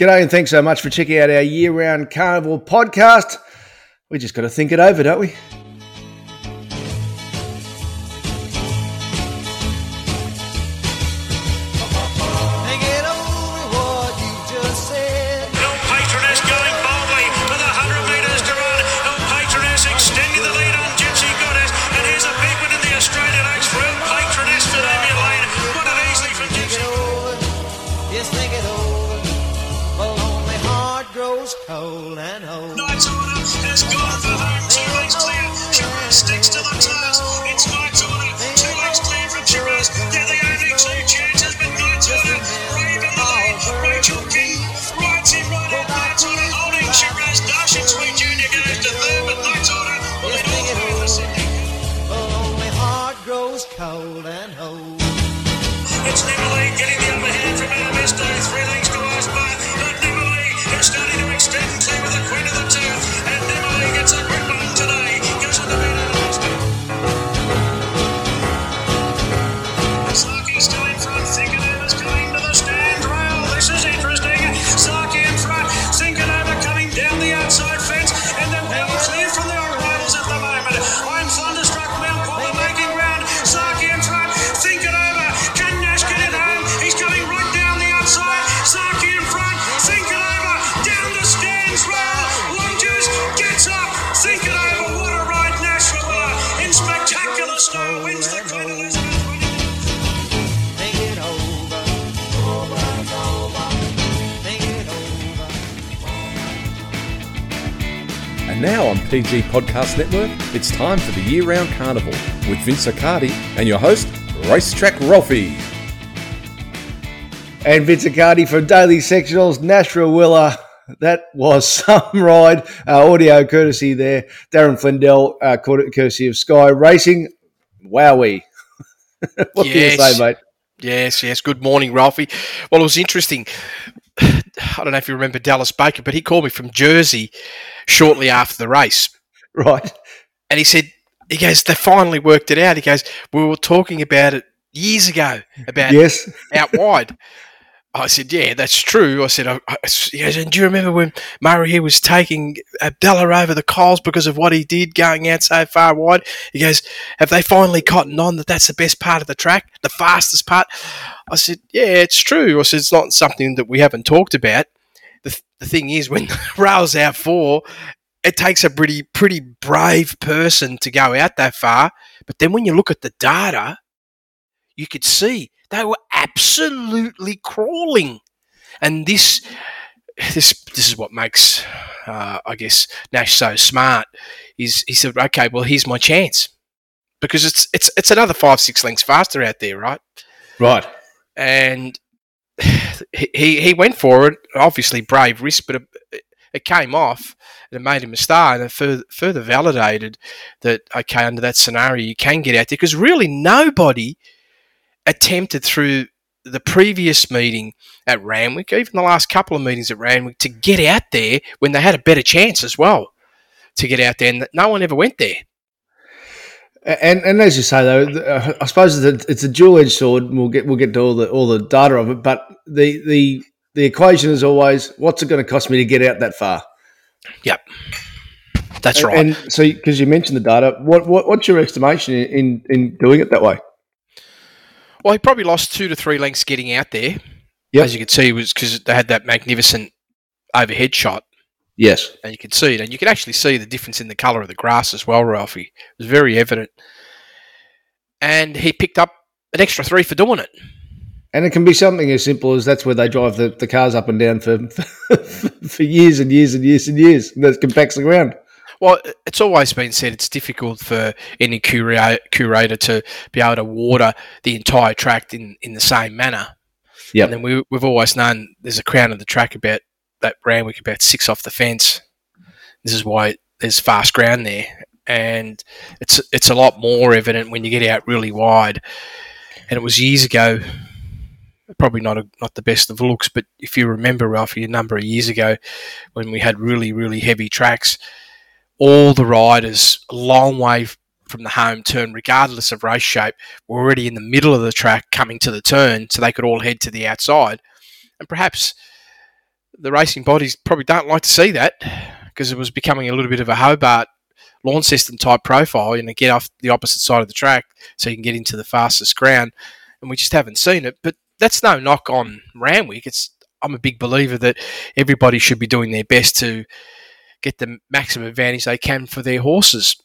G'day and thanks so much for checking out our year round carnival podcast. We just got to think it over, don't we? PG Podcast Network, it's time for the year round carnival with Vince Accardi and your host, Racetrack Ralphie. And Vince Accardi from Daily Sectionals, Nash Rawiller. That was some ride. Uh, audio courtesy there. Darren Flindell, uh, cour- courtesy of Sky Racing. Wowee. what can you Yes. say, mate? Yes, yes. Good morning, Ralphie. Well, it was interesting. I don't know if you remember Dallas Baker, but he called me from Jersey shortly after the race. Right. And he said, he goes, they finally worked it out. He goes, we were talking about it years ago, about Yes. out wide. I said, yeah, that's true. I said, I, I, and do you remember when Murray here was taking Abdallah over the coals because of what he did going out so far wide? He goes, have they finally cottoned on that that's the best part of the track, the fastest part? I said, yeah, it's true. I said, it's not something that we haven't talked about. The, th- the thing is, when rails out four, it takes a pretty, pretty brave person to go out that far. But then when you look at the data, you could see they were absolutely crawling. And this, this, this is what makes, uh, I guess, Nash so smart. Is he said, okay, well, here's my chance because it's it's it's another five six lengths faster out there, right? Right. And he he went for it. Obviously, brave risk, but it, it came off and it made him a star, and it further, further validated that okay, under that scenario, you can get out there because really nobody attempted through the previous meeting at Randwick, even the last couple of meetings at Randwick, to get out there when they had a better chance as well to get out there, and no one ever went there. And and as you say though, uh, I suppose it's a, it's a dual edged sword. We'll get we'll get to all the all the data of it, but the the the equation is always what's it going to cost me to get out that far? Yep, that's right. And so because you mentioned the data, what, what what's your estimation in in doing it that way? Well, he probably lost two to three lengths getting out there. Yep. As you can see, was because they had that magnificent overhead shot, Yes. and you could see it, and you could actually see the difference in the colour of the grass as well, Ralphie. It was very evident. And he picked up an extra three for doing it. And it can be something as simple as that's where they drive the, the cars up and down for, for years and years and years and years. And that compacts the ground. Well, it's always been said it's difficult for any curator to be able to water the entire track in, in the same manner. Yep. And then we, we've always known there's a crown of the track about that Randwick about six off the fence. This is why there's fast ground there, and it's it's a lot more evident when you get out really wide. And it was years ago, probably not a, not the best of looks, but if you remember, Ralphie, a number of years ago when we had really really heavy tracks, all the riders a long way from the home turn, regardless of race shape, were already in the middle of the track coming to the turn, so they could all head to the outside. And perhaps the racing bodies probably don't like to see that because it was becoming a little bit of a Hobart lawn system type profile and to get off the opposite side of the track so you can get into the fastest ground. And we just haven't seen it. But that's no knock on Randwick. It's I'm a big believer that everybody should be doing their best to get the maximum advantage they can for their horses.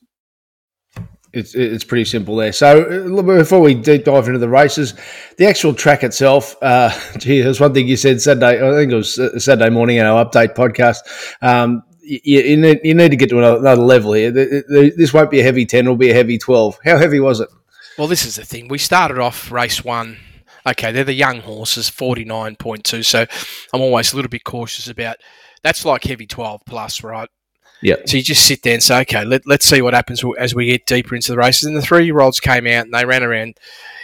It's, it's pretty simple there. So uh, before we deep dive into the races, the actual track itself, uh, gee, there's one thing you said Saturday, I think it was uh, Saturday morning in our update podcast. Um, you, you, need, you need to get to another, another level here. This won't be a heavy 10, it'll be a heavy 12. How heavy was it? Well, this is the thing. We started off race one. Okay, they're the young horses, 49.2. So I'm always a little bit cautious about that's like heavy 12 plus, right? Yeah. So you just sit there and say, okay, let, let's see what happens as we get deeper into the races. And the three year olds came out and they ran around,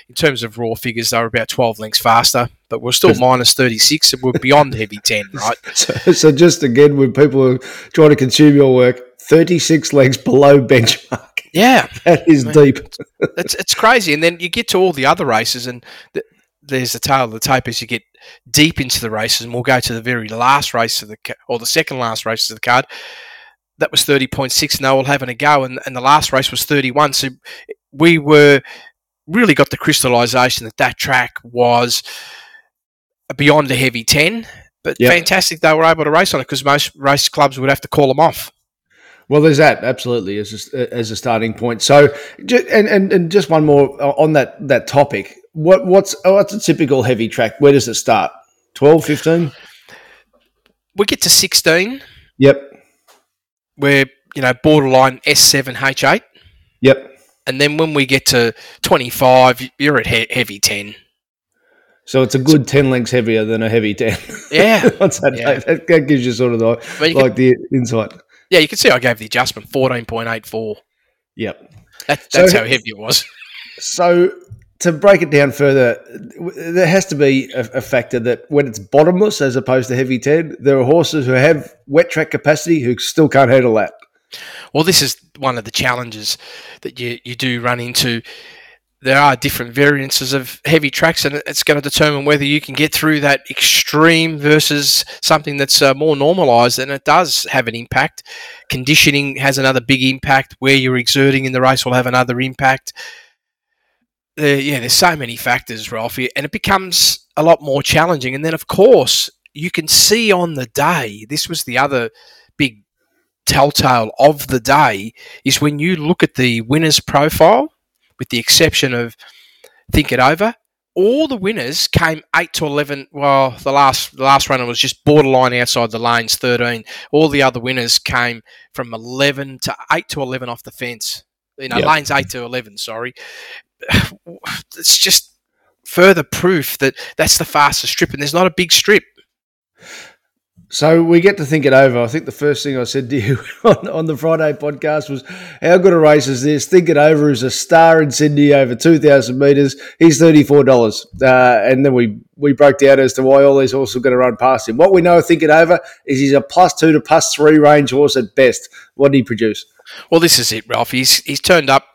in terms of raw figures, they were about 12 lengths faster, but we're still minus 36 and we're beyond heavy 10, right? So, so just again, when people are trying to consume your work, 36 legs below benchmark. Yeah. That is I mean, deep. it's, it's crazy. And then you get to all the other races and th- there's the tail of the tape as you get deep into the races and we'll go to the very last race of the, or the second last race of the card that was 30.6 and they were all having a go and, and the last race was 31 so we were really got the crystallization that that track was beyond a heavy 10 but Yep. fantastic they were able to race on it because most race clubs would have to call them off Well, there's that absolutely as a, as a starting point. So, and, and and just one more uh, on that that topic. What what's oh, what's a typical heavy track? Where does it start? 12, 15? we get to 16 Yep, we're you know borderline S7 H8 yep. and then when we get to 25 you're at he- heavy 10 So it's a good ten lengths heavier than a heavy ten. yeah What's that? Yeah. That, that gives you sort of the, Well, you can- like the insight. yeah you can see I gave the adjustment 14.84 Yep. that, So- that's how heavy it was So to break it down further, there has to be a, a factor that when it's bottomless as opposed to heavy ten, there are horses who have wet track capacity who still can't handle that. Well, this is one of the challenges that you, you do run into. There are different variances of heavy tracks, and it's going to determine whether you can get through that extreme versus something that's uh, more normalised, and it does have an impact. Conditioning has another big impact. Where you're exerting in the race will have another impact. Yeah, there's so many factors, Ralphie, and it becomes a lot more challenging. And then, of course, you can see on the day. This was the other big telltale of the day is when you look at the winners profile, with the exception of Think It Over, all the winners came eight to eleven. Well, the last the last runner was just borderline outside the lanes, thirteen. All the other winners came from eleven to eight to eleven off the fence. You know, Yep. lanes eight to eleven. Sorry, it's just further proof that that's the fastest strip, and there's not a big strip. So we get to think it over. I think the first thing I said to you on, on the Friday podcast was, "How good a race is this?" Think it over is a star in Sydney over two thousand meters. He's thirty four dollars, uh, and then we we broke down as to why all these horses are going to run past him. What we know, of think it over, is he's a plus two to plus three range horse at best. What did he produce? Well, this is it, Ralph. He's he's turned up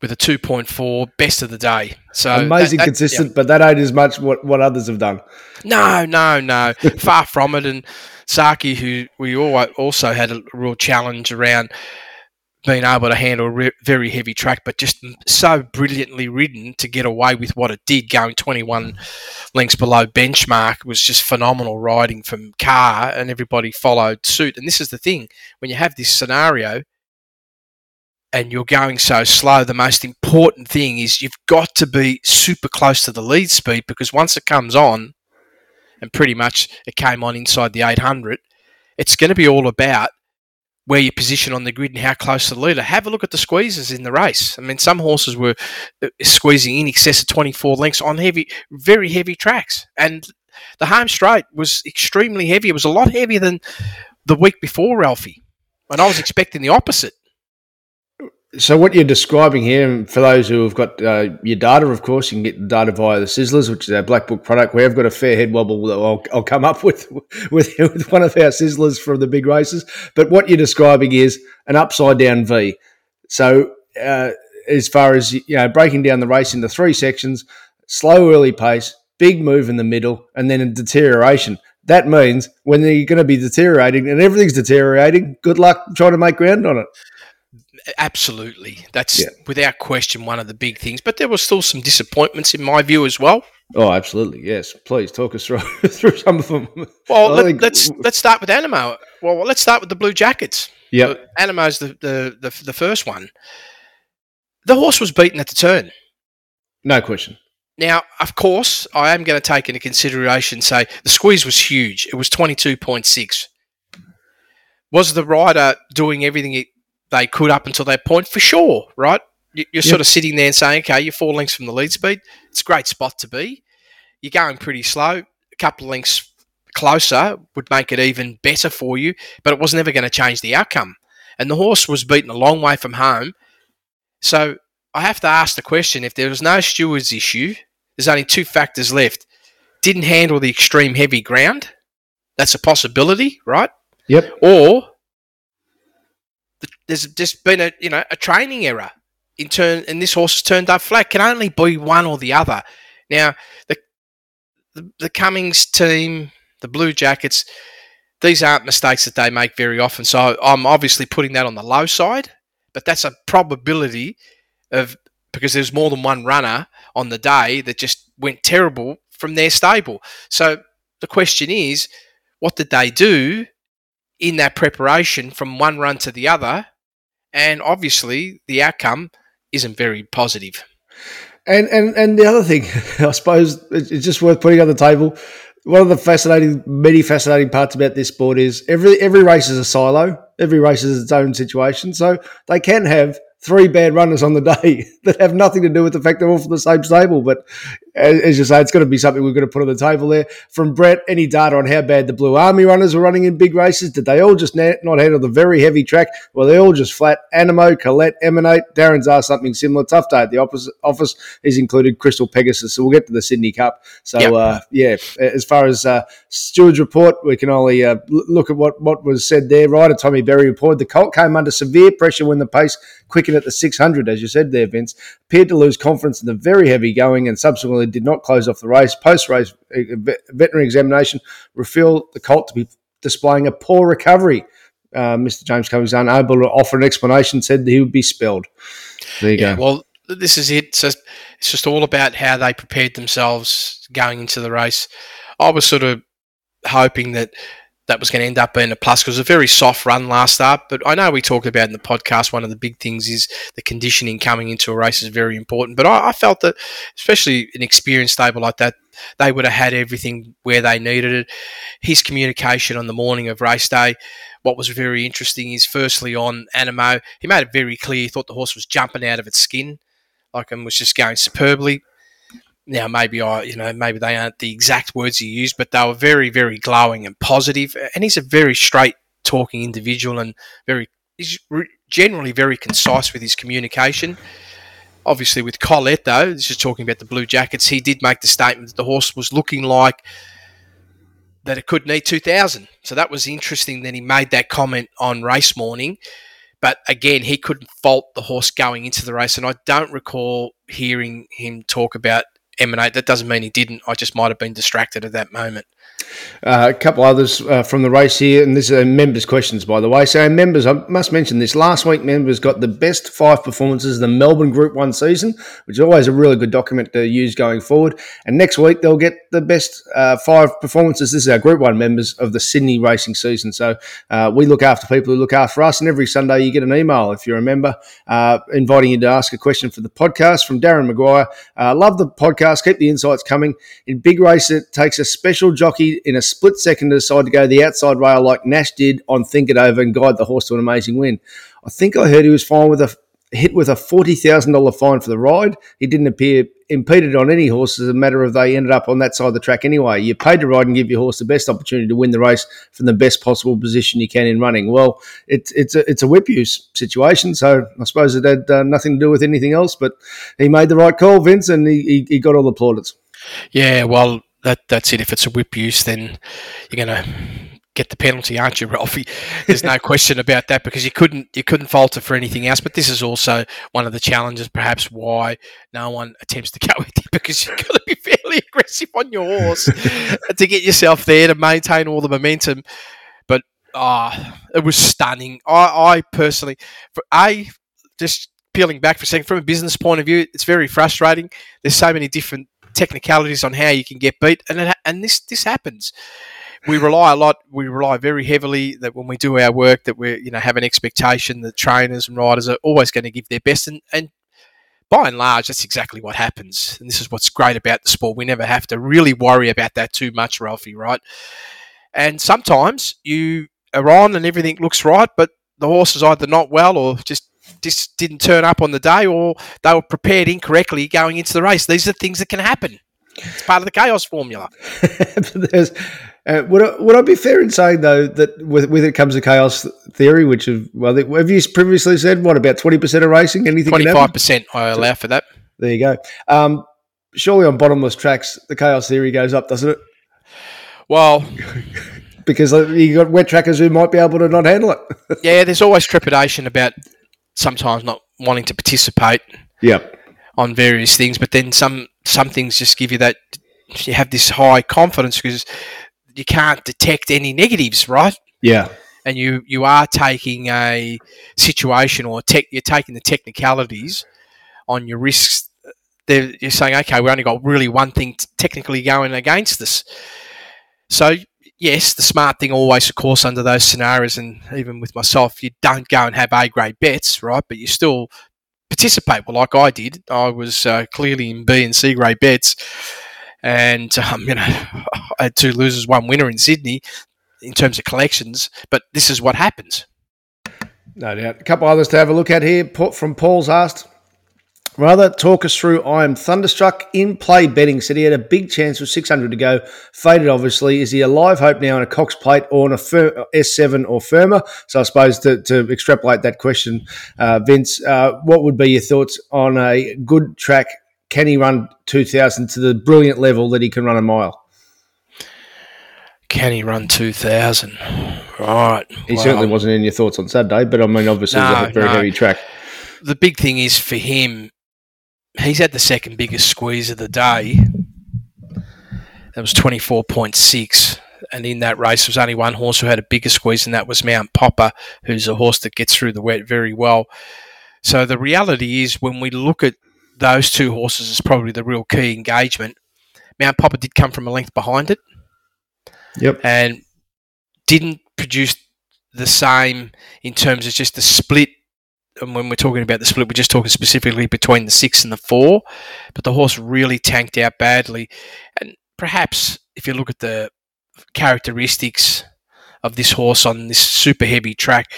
with a two point four, best of the day. So Amazing, that- consistent, but that ain't as much what, what others have done. No, no, no. Far from it. And Saki, who we al- also had a real challenge around being able to handle a re- very heavy track, but just so brilliantly ridden to get away with what it did, going 21 lengths below benchmark was just phenomenal riding from Car, and everybody followed suit. And this is the thing when you have this scenario and you're going so slow, the most important thing is you've got to be super close to the lead speed because once it comes on, and pretty much it came on inside the 800. It's going to be all about where you position on the grid and how close to the leader. Have a look at the squeezes in the race. I mean, some horses were uh, squeezing in excess of 24 lengths on heavy, very heavy tracks. And the home straight was extremely heavy. It was a lot heavier than the week before, Ralphie. And I was expecting the opposite. So what you're describing here, and for those who have got uh, your data, of course, you can get the data via the Sizzlers, which is our Black Book product. We have got a fair head wobble that I'll, I'll come up with, with with one of our Sizzlers from the big races. But what you're describing is an upside down V. So uh, as far as you know, breaking down the race into three sections, slow early pace, big move in the middle, and then a deterioration. that means when they're going to be deteriorating and everything's deteriorating, good luck trying to make ground on it. Absolutely, that's Yeah. without question one of the big things. But there were still some disappointments in my view as well. Oh, absolutely. Yes. Please talk us through, through some of them. Well, let, think- let's let's start with Animo. Well, let's start with the Blue Jackets. Yeah. Uh, Animo's the, the the the first one. The horse was beaten at the turn. No question. Now, of course, I am going to take into consideration. Say the squeeze was huge. It was twenty two point six. Was the rider doing everything it, they could up until that point? For sure, right? You- You're sort of sitting there and saying, "Okay, you're four lengths from the lead speed. It's a great spot to be. You're going pretty slow. A couple of lengths closer would make it even better for you, but it was never going to change the outcome. And the horse was beaten a long way from home. So I have to ask the question if there was no stewards issue, there's only two factors left. Didn't handle the extreme heavy ground. That's a possibility, right? Yep. Or there's just been a you know a training error in turn, and this horse has turned up flat. Can only be one or the other. Now the the, the Cummings team, the Blue Jackets, these aren't mistakes that they make very often. So I'm obviously putting that on the low side, but that's a probability of because there's more than one runner on the day that just went terrible from their stable. So the question is, what did they do in that preparation from one run to the other? And obviously, the outcome isn't very positive. And and and the other thing, I suppose, it's just worth putting on the table. One of the fascinating, many fascinating parts about this sport is every every race is a silo. Every race is its own situation, so they can have three bad runners on the day that have nothing to do with the fact they're all from the same stable. But as you say, it's going to be something we're going to put on the table there. From Brett, any data on how bad the Blue Army runners were running in big races? Did they all just na- not handle the very heavy track? Well, they all just flat. Animo, Colette, Emanate. Darren's asked something similar. Tough day at the opposite office. He's included Crystal Pegasus. So we'll get to the Sydney Cup. So Yep. uh, yeah, as far as uh, Stewards report, we can only uh, look at what, what was said there. Rider Tommy Berry reported the Colt came under severe pressure when the pace quickened at the 600, as you said there, Vince. Appeared to lose confidence in the very heavy going and subsequently did not close off the race. Post race veterinary examination revealed the Colt to be displaying a poor recovery. Uh, Mr. James Cummings, unable to offer an explanation, said that he would be spelled. There you Yeah, go. well, this is it. So it's just all about how they prepared themselves going into the race. I was sort of hoping that that was going to end up being a plus because it was a very soft run last start. But I know we talked about in the podcast one of the big things is the conditioning coming into a race is very important. But I, I felt that, especially an experienced stable like that, they would have had everything where they needed it. His communication on the morning of race day, what was very interesting is firstly on Animo, he made it very clear he thought the horse was jumping out of its skin, like and was just going superbly. Now maybe I, you know, maybe they aren't the exact words he used, but they were very, very glowing and positive. And he's a very straight talking individual and very, he's generally very concise with his communication. Obviously, with Colette though, this is talking about the Blue Jackets. He did make the statement that the horse was looking like that it could need 2000. So that was interesting that he made that comment on race morning. But again, he couldn't fault the horse going into the race. And I don't recall hearing him talk about Emanate. That doesn't mean he didn't. I just might have been distracted at that moment. Uh, a couple others uh, from the race here, and this are members' questions, by the way. So, members, I must mention this. Last week, members got the best five performances of the Melbourne Group 1 season, which is always a really good document to use going forward. And next week, they'll get the best uh, five performances. This is our Group 1 members of the Sydney racing season. So, uh, we look after people who look after us, and every Sunday you get an email, if you're a member, uh, inviting you to ask a question for the podcast from Darren McGuire. Uh, love the podcast. Keep the insights coming. In big race, it takes a special jockey in a split second to decide to go the outside rail like Nash did on Think It Over and guide the horse to an amazing win. I think I heard he was fine with a hit with a forty thousand dollar fine for the ride. He didn't appear impeded on any horse as a matter of they ended up on that side of the track anyway. You paid to ride and give your horse the best opportunity to win the race from the best possible position you can in running. Well, it's it's a it's a whip use situation, so I suppose it had uh, nothing to do with anything else. But he made the right call, Vince, and he, he, he got all the plaudits. Yeah, well, that that's it. If it's a whip use, then you're going to get the penalty, aren't you, Ralphie? There's no question about that because you couldn't you couldn't falter for anything else. But this is also one of the challenges, perhaps, why no one attempts to go with it because you've got to be fairly aggressive on your horse to get yourself there to maintain all the momentum. But ah, it was stunning. I, I personally, for a just peeling back for a second from a business point of view, it's very frustrating. There's so many different technicalities on how you can get beat, and it, and this this happens. We rely a lot. We rely very heavily that when we do our work, that we you know have an expectation that trainers and riders are always going to give their best, and and by and large, that's exactly what happens. And this is what's great about the sport. We never have to really worry about that too much, Ralphie. Right? And sometimes you are on and everything looks right, but the horse is either not well or just just didn't turn up on the day, or they were prepared incorrectly going into the race. These are things that can happen. It's part of the chaos formula. There's, uh, would, I, would I be fair in saying though that with, with it comes a chaos theory, which is well, have you previously said what about twenty percent of racing? Anything Twenty five percent I allow for that. There you go. Um, surely on bottomless tracks, the chaos theory goes up, doesn't it? Well, Because uh, you got wet trackers who might be able to not handle it. yeah, there's always trepidation about sometimes not wanting to participate yep. on various things, but then some some things just give you that you have this high confidence because you can't detect any negatives, right? Yeah. and you you are taking a situation or tech, you're taking the technicalities on your risks. They're, you're saying, okay, we only got really one thing t- technically going against us. So yes, the smart thing always, of course, under those scenarios, and even with myself, you don't go and have A grade bets, right? But you still participate. Well, like I did, I was uh, clearly in B and C grade bets, and um, you know, I had two losers, one winner in Sydney in terms of collections. But this is what happens. No doubt. A couple others to have a look at here. From Paul's asked, rather talk us through. I am thunderstruck in play betting. Said he had a big chance with 600 to go. Faded, obviously. Is he a live hope now on a Cox plate or on a fir- S7 or firmer? So I suppose to, to extrapolate that question, uh, Vince, uh, what would be your thoughts on a good track? Can he run 2000 to the brilliant level that he can run a mile? Can he run 2000? Right. He well, certainly wasn't in your thoughts on Saturday, but I mean, obviously, it was a very no. heavy track. The big thing is for him, he's had the second biggest squeeze of the day. That was 24.6. And in that race, there was only one horse who had a bigger squeeze, and that was Mount Popper, who's a horse that gets through the wet very well. So the reality is, when we look at those two horses, is probably the real key engagement. Mount Popper did come from a length behind it. Yep. and didn't produce the same in terms of just the split. And when we're talking about the split, we're just talking specifically between the six and the four. But the horse really tanked out badly. And perhaps if you look at the characteristics of this horse on this super heavy track,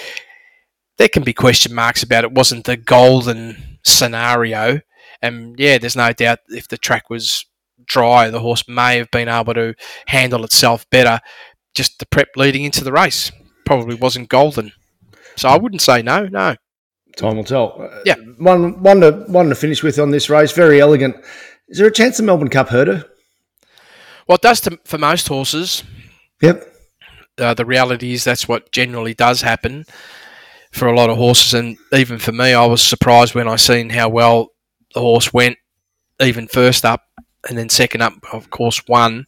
there can be question marks about it. Wasn't the golden scenario? And yeah, there's no doubt if the track was dry, the horse may have been able to handle itself better. Just the prep leading into the race probably wasn't golden. So I wouldn't say no, no. Time will tell. Uh, Yeah. One, one, to, one to finish with on this race. Very elegant. Is there a chance the Melbourne Cup hurt her? Well, it does to, for most horses. Yep. Uh, the reality is that's what generally does happen for a lot of horses, and even for me, I was surprised when I seen how well the horse went, even first up, and then second up, of course, won,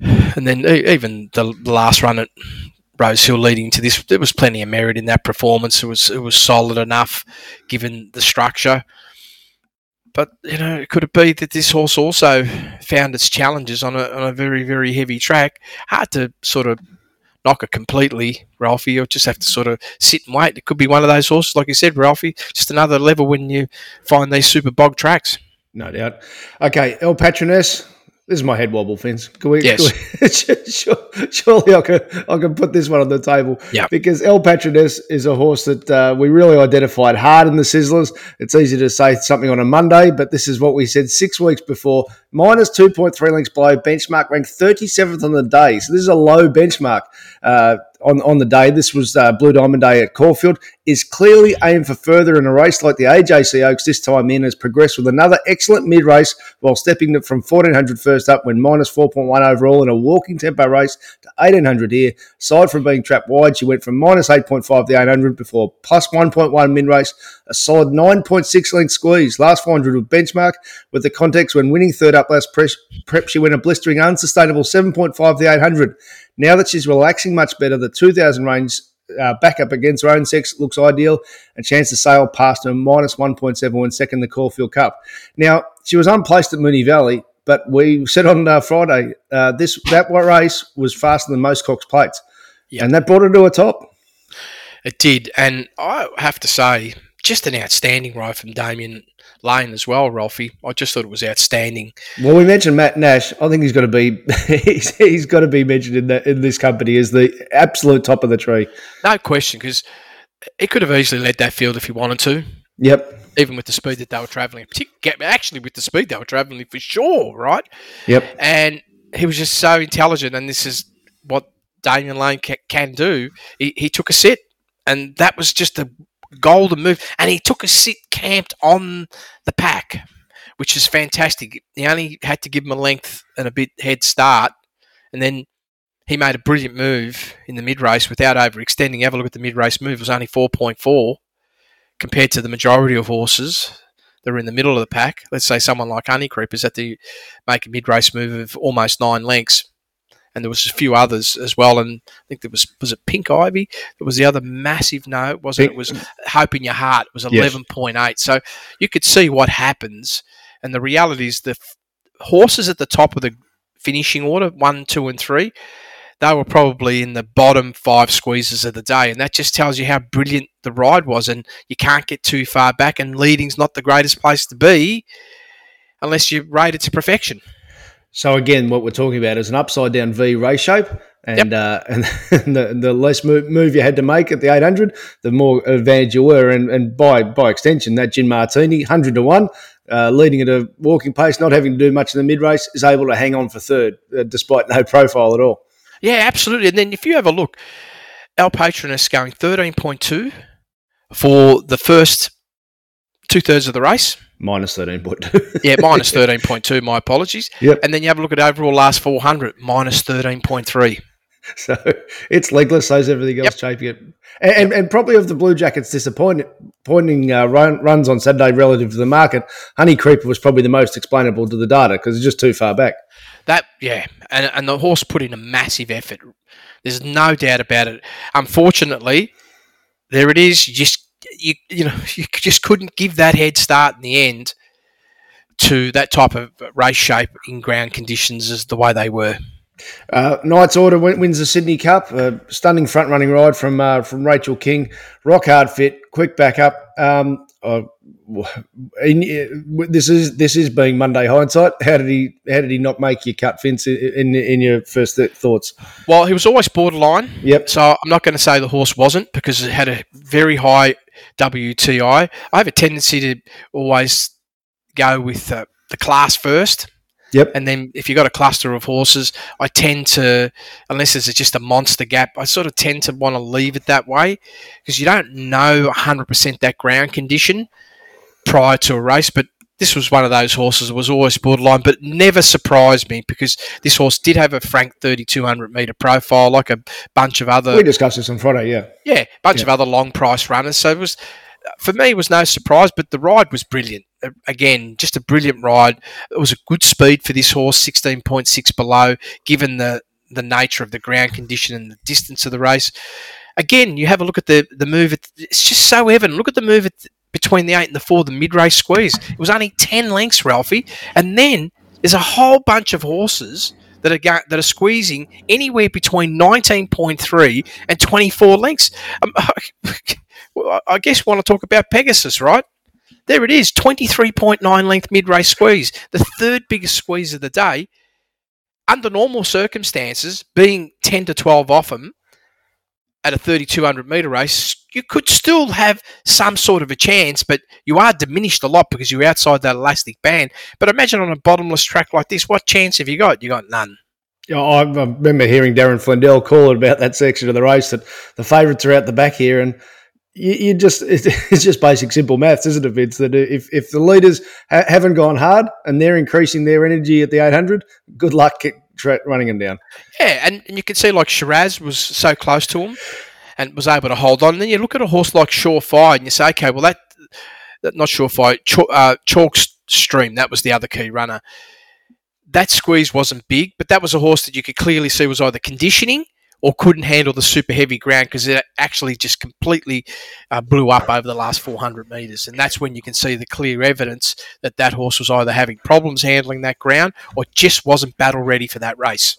and then even the last run at Rose Hill leading to this, there was plenty of merit in that performance. It was it was solid enough, given the structure. But you know, could it be that this horse also found its challenges on a on a very very heavy track? Hard to sort of knock it completely, Ralphie. You'll just have to sort of sit and wait. It could be one of those horses, like you said, Ralphie, just another level when you find these super bog tracks. No doubt. Okay, El Patroness. This is my head wobble, Vince. Can we, Yes. can we- sure- surely I can, I can put this one on the table. Yeah. Because El Patroness is a horse that uh, we really identified hard in the Sizzlers. It's easy to say something on a Monday, but this is what we said six weeks before. Minus 2.3 links below benchmark, ranked 37th on the day. So this is a low benchmark. Uh, on, on the day. This was uh, Blue Diamond Day at Caulfield. Is clearly aimed for further in a race like the AJC Oaks this time in has progressed with another excellent mid race while stepping from 1400 first up when minus 4.1 overall in a walking tempo race to 1800 here. Aside from being trapped wide, she went from minus 8.5 the 800 before plus 1.1 mid race, a solid 9.6 length squeeze. Last 400 with benchmark with the context when winning third up last prep, she went a blistering unsustainable 7.5 the 800. Now that she's relaxing much better, the 2000 range uh, back up against her own sex looks ideal. A chance to sail past her minus 1.7 when second the Caulfield Cup. Now, she was unplaced at Moonee Valley, but we said on uh, Friday uh, this that race was faster than most Cox plates. Yeah. And that brought her to a top. It did, and I have to say, just an outstanding ride from Damian Lane as well, Ralphie. I just thought it was outstanding. Well, we mentioned Matt Nash. I think he's got to be he's, he's got to be mentioned in that in this company as the absolute top of the tree. No question, because he could have easily led that field if he wanted to, Yep. even with the speed that they were travelling. Actually, with the speed they were travelling for sure, right? Yep. and he was just so intelligent. And this is what Damian Lane ca- can do. He, he took a sit, and that was just a golden move. And he took a sit camped on the pack, which is fantastic. He only had to give him a length and a bit head start, and then he made a brilliant move in the mid race without overextending. Have a look at the mid race move; it was only four point four compared to the majority of horses that are in the middle of the pack. Let's say someone like Honey Creepers had to make a mid race move of almost nine lengths. And there was a few others as well, and I think there was was it Pink Ivy? There was the other massive no, wasn't it? It was Hope in Your Heart. It was Yes. eleven point eight. So you could see what happens, and the reality is the f- horses at the top of the finishing order, one, two, and three, they were probably in the bottom five squeezes of the day, and that just tells you how brilliant the ride was. And you can't get too far back, and leading's not the greatest place to be unless you rate it to perfection. So again, what we're talking about is an upside down V race shape, and uh, and the, the less move, move you had to make at the 800, the more advantage you were, and, and by by extension, that Gin Martini, hundred to one, uh, leading at a walking pace, not having to do much in the mid race, is able to hang on for third, uh, despite no profile at all. Yeah, absolutely. And then if you have a look, El Patroness going 13.2 for the first two thirds of the race. Minus thirteen point two. Yeah, minus 13.2, my apologies. Yep. And then you have a look at overall last 400, minus 13.3. So it's legless. So's everything else shaping it, and, and, and probably of the Blue Jackets' disappointing pointing uh, run, runs on Saturday relative to the market, Honey Creeper was probably the most explainable to the data because it's just too far back. That yeah, and and the horse put in a massive effort. There's no doubt about it. Unfortunately, there it is. You just you you know you just couldn't give that head start in the end to that type of race shape in ground conditions as the way they were. Uh, Knight's Order win- wins the Sydney Cup. A stunning front running ride from uh, from Rachel King. Rock hard fit, quick backup. Um, uh, in, this is this is being Monday hindsight. How did he how did he not make your cut, Vince? In in, in your first th- thoughts? Well, he was always borderline. Yep. So I'm not going to say the horse wasn't because it had a very high WTI. I have a tendency to always go with uh, the class first. Yep. And then if you've got a cluster of horses, I tend to, unless there's just a monster gap, I sort of tend to want to leave it that way because you don't know 100% that ground condition prior to a race. But this was one of those horses that was always borderline, but never surprised me because this horse did have a frank 3200 metre profile, like a bunch of other We discussed this on Friday. Yeah. yeah, bunch of other long price runners. So it was for me, it was no surprise, but the ride was brilliant. Uh, Again, just a brilliant ride. It was a good speed for this horse, sixteen point six below, given the the nature of the ground condition and the distance of the race. Again, you have a look at the the move. At, it's just so evident. Look at the move at, between the eight and the four, the mid race squeeze. It was only ten lengths, Ralphie, and then there's a whole bunch of horses that are that are squeezing anywhere between 19.3 and 24 lengths. Um, I I guess we want to talk about Pegasus, right? There it is, 23.9 length mid race squeeze, the third biggest squeeze of the day. Under normal circumstances, being 10 to 12 off them at a 3200 metre race, you could still have some sort of a chance, but you are diminished a lot because you're outside that elastic band. But imagine on a bottomless track like this, what chance have you got? You got none. Yeah, I remember hearing Darren Flindell call it about that section of the race that the favourites are out the back here, and you, you just it's just basic simple maths, isn't it, Vince? That if, if the leaders ha- haven't gone hard and they're increasing their energy at the 800, good luck tra- running him down. Yeah, and, and you can see like Shiraz was so close to him and was able to hold on. And then you look at a horse like Surefire and you say, okay, well that, that not Surefire, Ch- uh, Chalk Stream, that was the other key runner. That squeeze wasn't big, but that was a horse that you could clearly see was either conditioning or couldn't handle the super heavy ground because it actually just completely uh, blew up over the last 400 metres. And that's when you can see the clear evidence that that horse was either having problems handling that ground or just wasn't battle ready for that race.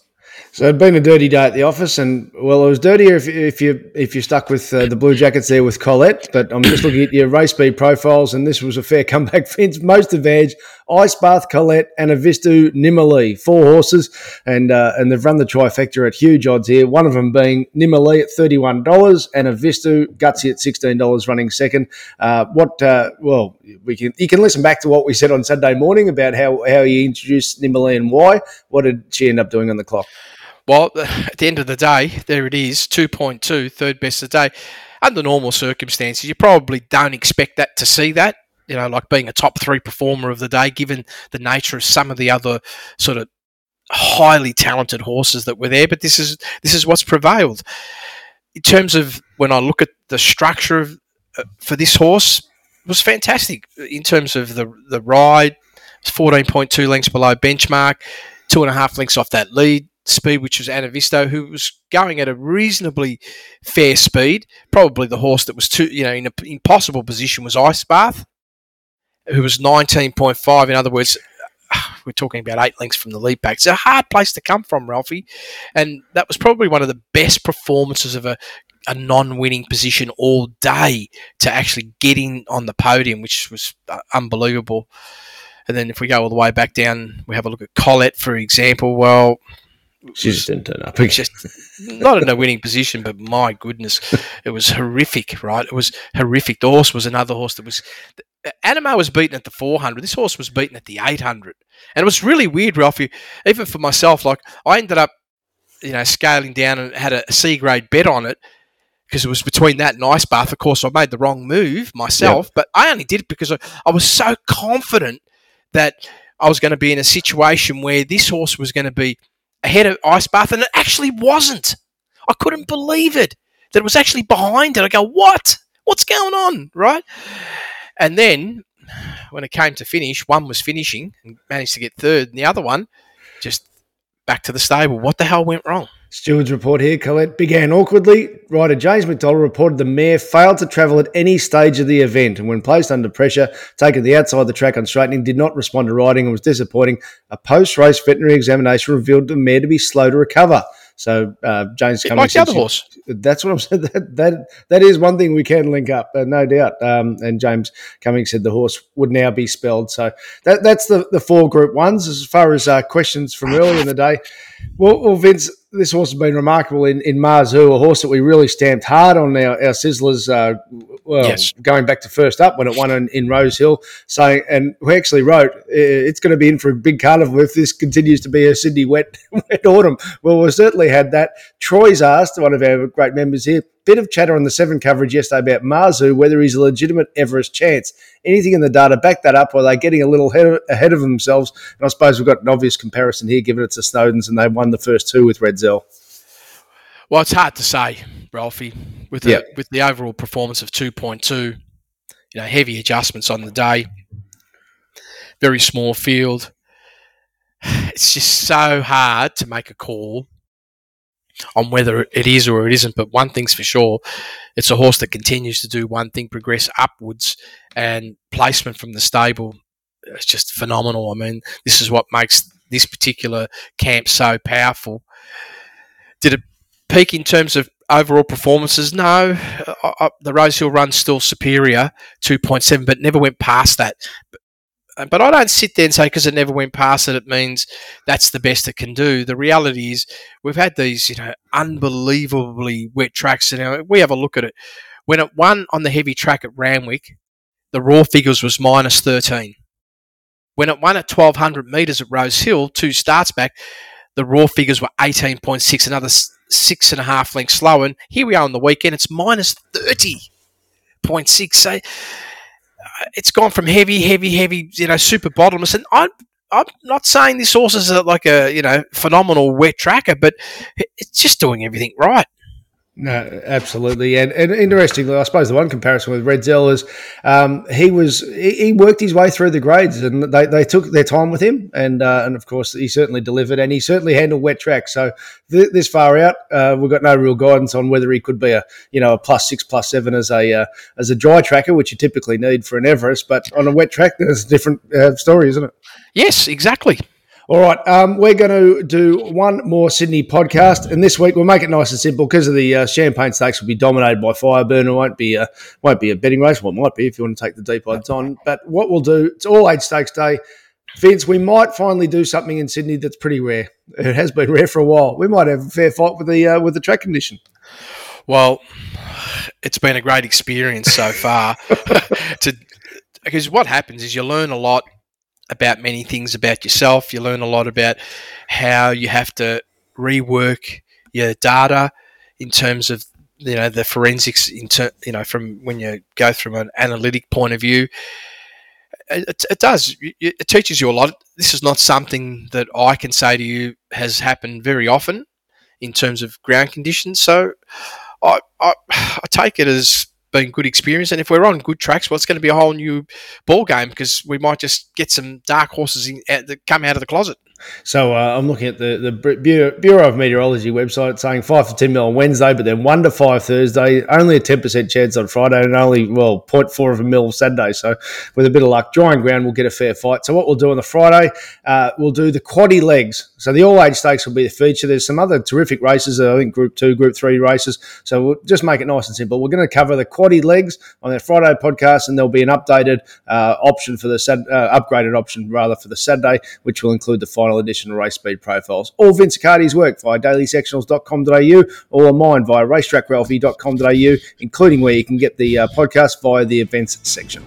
So it'd been a dirty day at the office, and well, it was dirtier if, if you if you stuck with uh, the blue jackets there with Colette. But I'm just looking at your race speed profiles, and this was a fair comeback fence. Most advantage, Ice Bath, Colette, and Avistu Nimali, four horses, and uh, and they've run the trifecta at huge odds here. One of them being Nimali at thirty one dollars, and Avistu Gutsy at sixteen dollars, running second. Uh, what? Uh, well, we can you can listen back to what we said on Saturday morning about how how he introduced Nimali and why. What did she end up doing on the clock? Well, at the end of the day, there it is 2.2, third best of the day. Under normal circumstances, you probably don't expect that to see that, you know, like being a top three performer of the day, given the nature of some of the other sort of highly talented horses that were there. But this is this is what's prevailed. In terms of when I look at the structure of, uh, for this horse, was fantastic in terms of the the ride. It's 14.2 lengths below benchmark, two and a half lengths off that lead speed, which was Anavisto, who was going at a reasonably fair speed. Probably the horse that was too, you know, in an impossible position was Ice Bath, who was 19.5. In other words, we're talking about eight lengths from the lead pack. It's a hard place to come from, Ralphie. And that was probably one of the best performances of a, a non winning position all day to actually get in on the podium, which was uh, unbelievable. And then if we go all the way back down, we have a look at Colette, for example. Well, She just didn't turn up. just not in a winning position, but my goodness, it was horrific, right? It was horrific. The horse was another horse that was. Animo was beaten at the 400. This horse was beaten at the 800. And it was really weird, Ralphie, even for myself. Like, I ended up, you know, scaling down and had a C grade bet on it because it was between that and Ice Bath. Of course, I made the wrong move myself, but I only did it because I, I was so confident that I was going to be in a situation where this horse was going to be ahead of Ice Bath, and it actually wasn't. I couldn't believe it that it was actually behind it. I go, what? What's going on, right? And then when it came to finish, one was finishing and managed to get third, and the other one just back to the stable. What the hell went wrong? Steward's report here. Colette began awkwardly. Rider James McDonald reported the mare failed to travel at any stage of the event and when placed under pressure, taken the outside of the track on straightening, did not respond to riding and was disappointing. A post-race veterinary examination revealed the mare to be slow to recover. So uh, James Cummings like the said other horse. That's what I'm saying. That, that that is one thing we can link up, uh, no doubt. Um, and James Cummings said the horse would now be spelled. So that that's the the four Group Ones. As far as uh, questions from earlier in the day, well, well, Vince, this horse has been remarkable in in Marzu, a horse that we really stamped hard on our, our Sizzlers. Uh, well, Yes. going back to first up when it won in, in Rose Hill, saying, and we actually wrote, "Uh, it's going to be in for a big carnival if this continues to be a Sydney wet wet autumn. Well, we certainly had that. Troy's asked one of our great members here. Bit of chatter on the seven coverage yesterday about Marzu, whether he's a legitimate Everest chance. Anything in the data back that up, or are they getting a little ahead of, ahead of themselves? And I suppose we've got an obvious comparison here, given it's the Snowdens and they won the first two with Redzel. Well, it's hard to say, Ralphie, with the Yeah. with the overall performance of two point two. You know, heavy adjustments on the day. Very small field. It's just so hard to make a call on whether it is or it isn't. But one thing's for sure, it's a horse that continues to do one thing, progress upwards, and placement from the stable is just phenomenal. I mean, this is what makes this particular camp so powerful. Did it peak in terms of overall performances? No, uh, uh, the Rose Hill run's still superior, two point seven, but never went past that. But, uh, I don't sit there and say because it never went past it, it means that's the best it can do. The reality is we've had these, you know, unbelievably wet tracks. And we have a look at it. When it won on the heavy track at Randwick, the raw figures was minus thirteen. When it won at twelve hundred meters at Rose Hill, two starts back, the raw figures were 18.6, another six and a half lengths slower. And here we are on the weekend, it's minus 30.6. So it's gone from heavy, heavy, heavy, you know, super bottomless. And I'm, I'm not saying this horse is like a, you know, phenomenal wet tracker, but it's just doing everything right. No, absolutely, and, and interestingly, I suppose the one comparison with Redzel is um, he was he, he worked his way through the grades, and they, they took their time with him, and uh, and of course he certainly delivered, and he certainly handled wet track. So th- this far out, uh, we've got no real guidance on whether he could be a you know a plus six, plus seven as a uh, as a dry tracker, which you typically need for an Everest, but on a wet track, there's a different uh, story, isn't it? Yes, exactly. All right, um, we're going to do one more Sydney podcast, and this week we'll make it nice and simple because of the uh, Champagne Stakes will be dominated by Fireburn. It won't be a won't be a betting race. Well, it might be if you want to take the deep odds on. But what we'll do, it's all age stakes day. Vince, we might finally do something in Sydney that's pretty rare. It has been rare for a while. We might have a fair fight with the uh, with the track condition. Well, it's been a great experience so far. to because what happens is you learn a lot about many things about yourself. You learn a lot about how you have to rework your data in terms of you know the forensics. In ter- you know from when you go from an analytic point of view. It, it does. It teaches you a lot. This is not something that I can say to you has happened very often in terms of ground conditions. So I, I, I take it as being good experience. And if we're on good tracks, well, it's going to be a whole new ball game because we might just get some dark horses in, that come out of the closet. So uh, I'm looking at the, the Bureau, of Meteorology website saying 5 to 10 mil on Wednesday, but then 1 to 5 Thursday, only a 10% chance on Friday, and only, well, 0.4 of a mil Saturday. So with a bit of luck, drying ground, we'll get a fair fight. So what we'll do on the Friday, uh, we'll do the quaddy legs. So the all age stakes will be the feature. There's some other terrific races, I think Group 2, Group 3 races. So we'll just make it nice and simple. We're going to cover the quaddy legs on that Friday podcast, and there'll be an updated uh, option for the uh, upgraded option rather for the Saturday, which will include the final edition of race speed profiles. All Vince Accardi's work via dailysectionals.com.au, of mine via racetrackralphie.com.au, including where you can get the uh, podcast via the events section.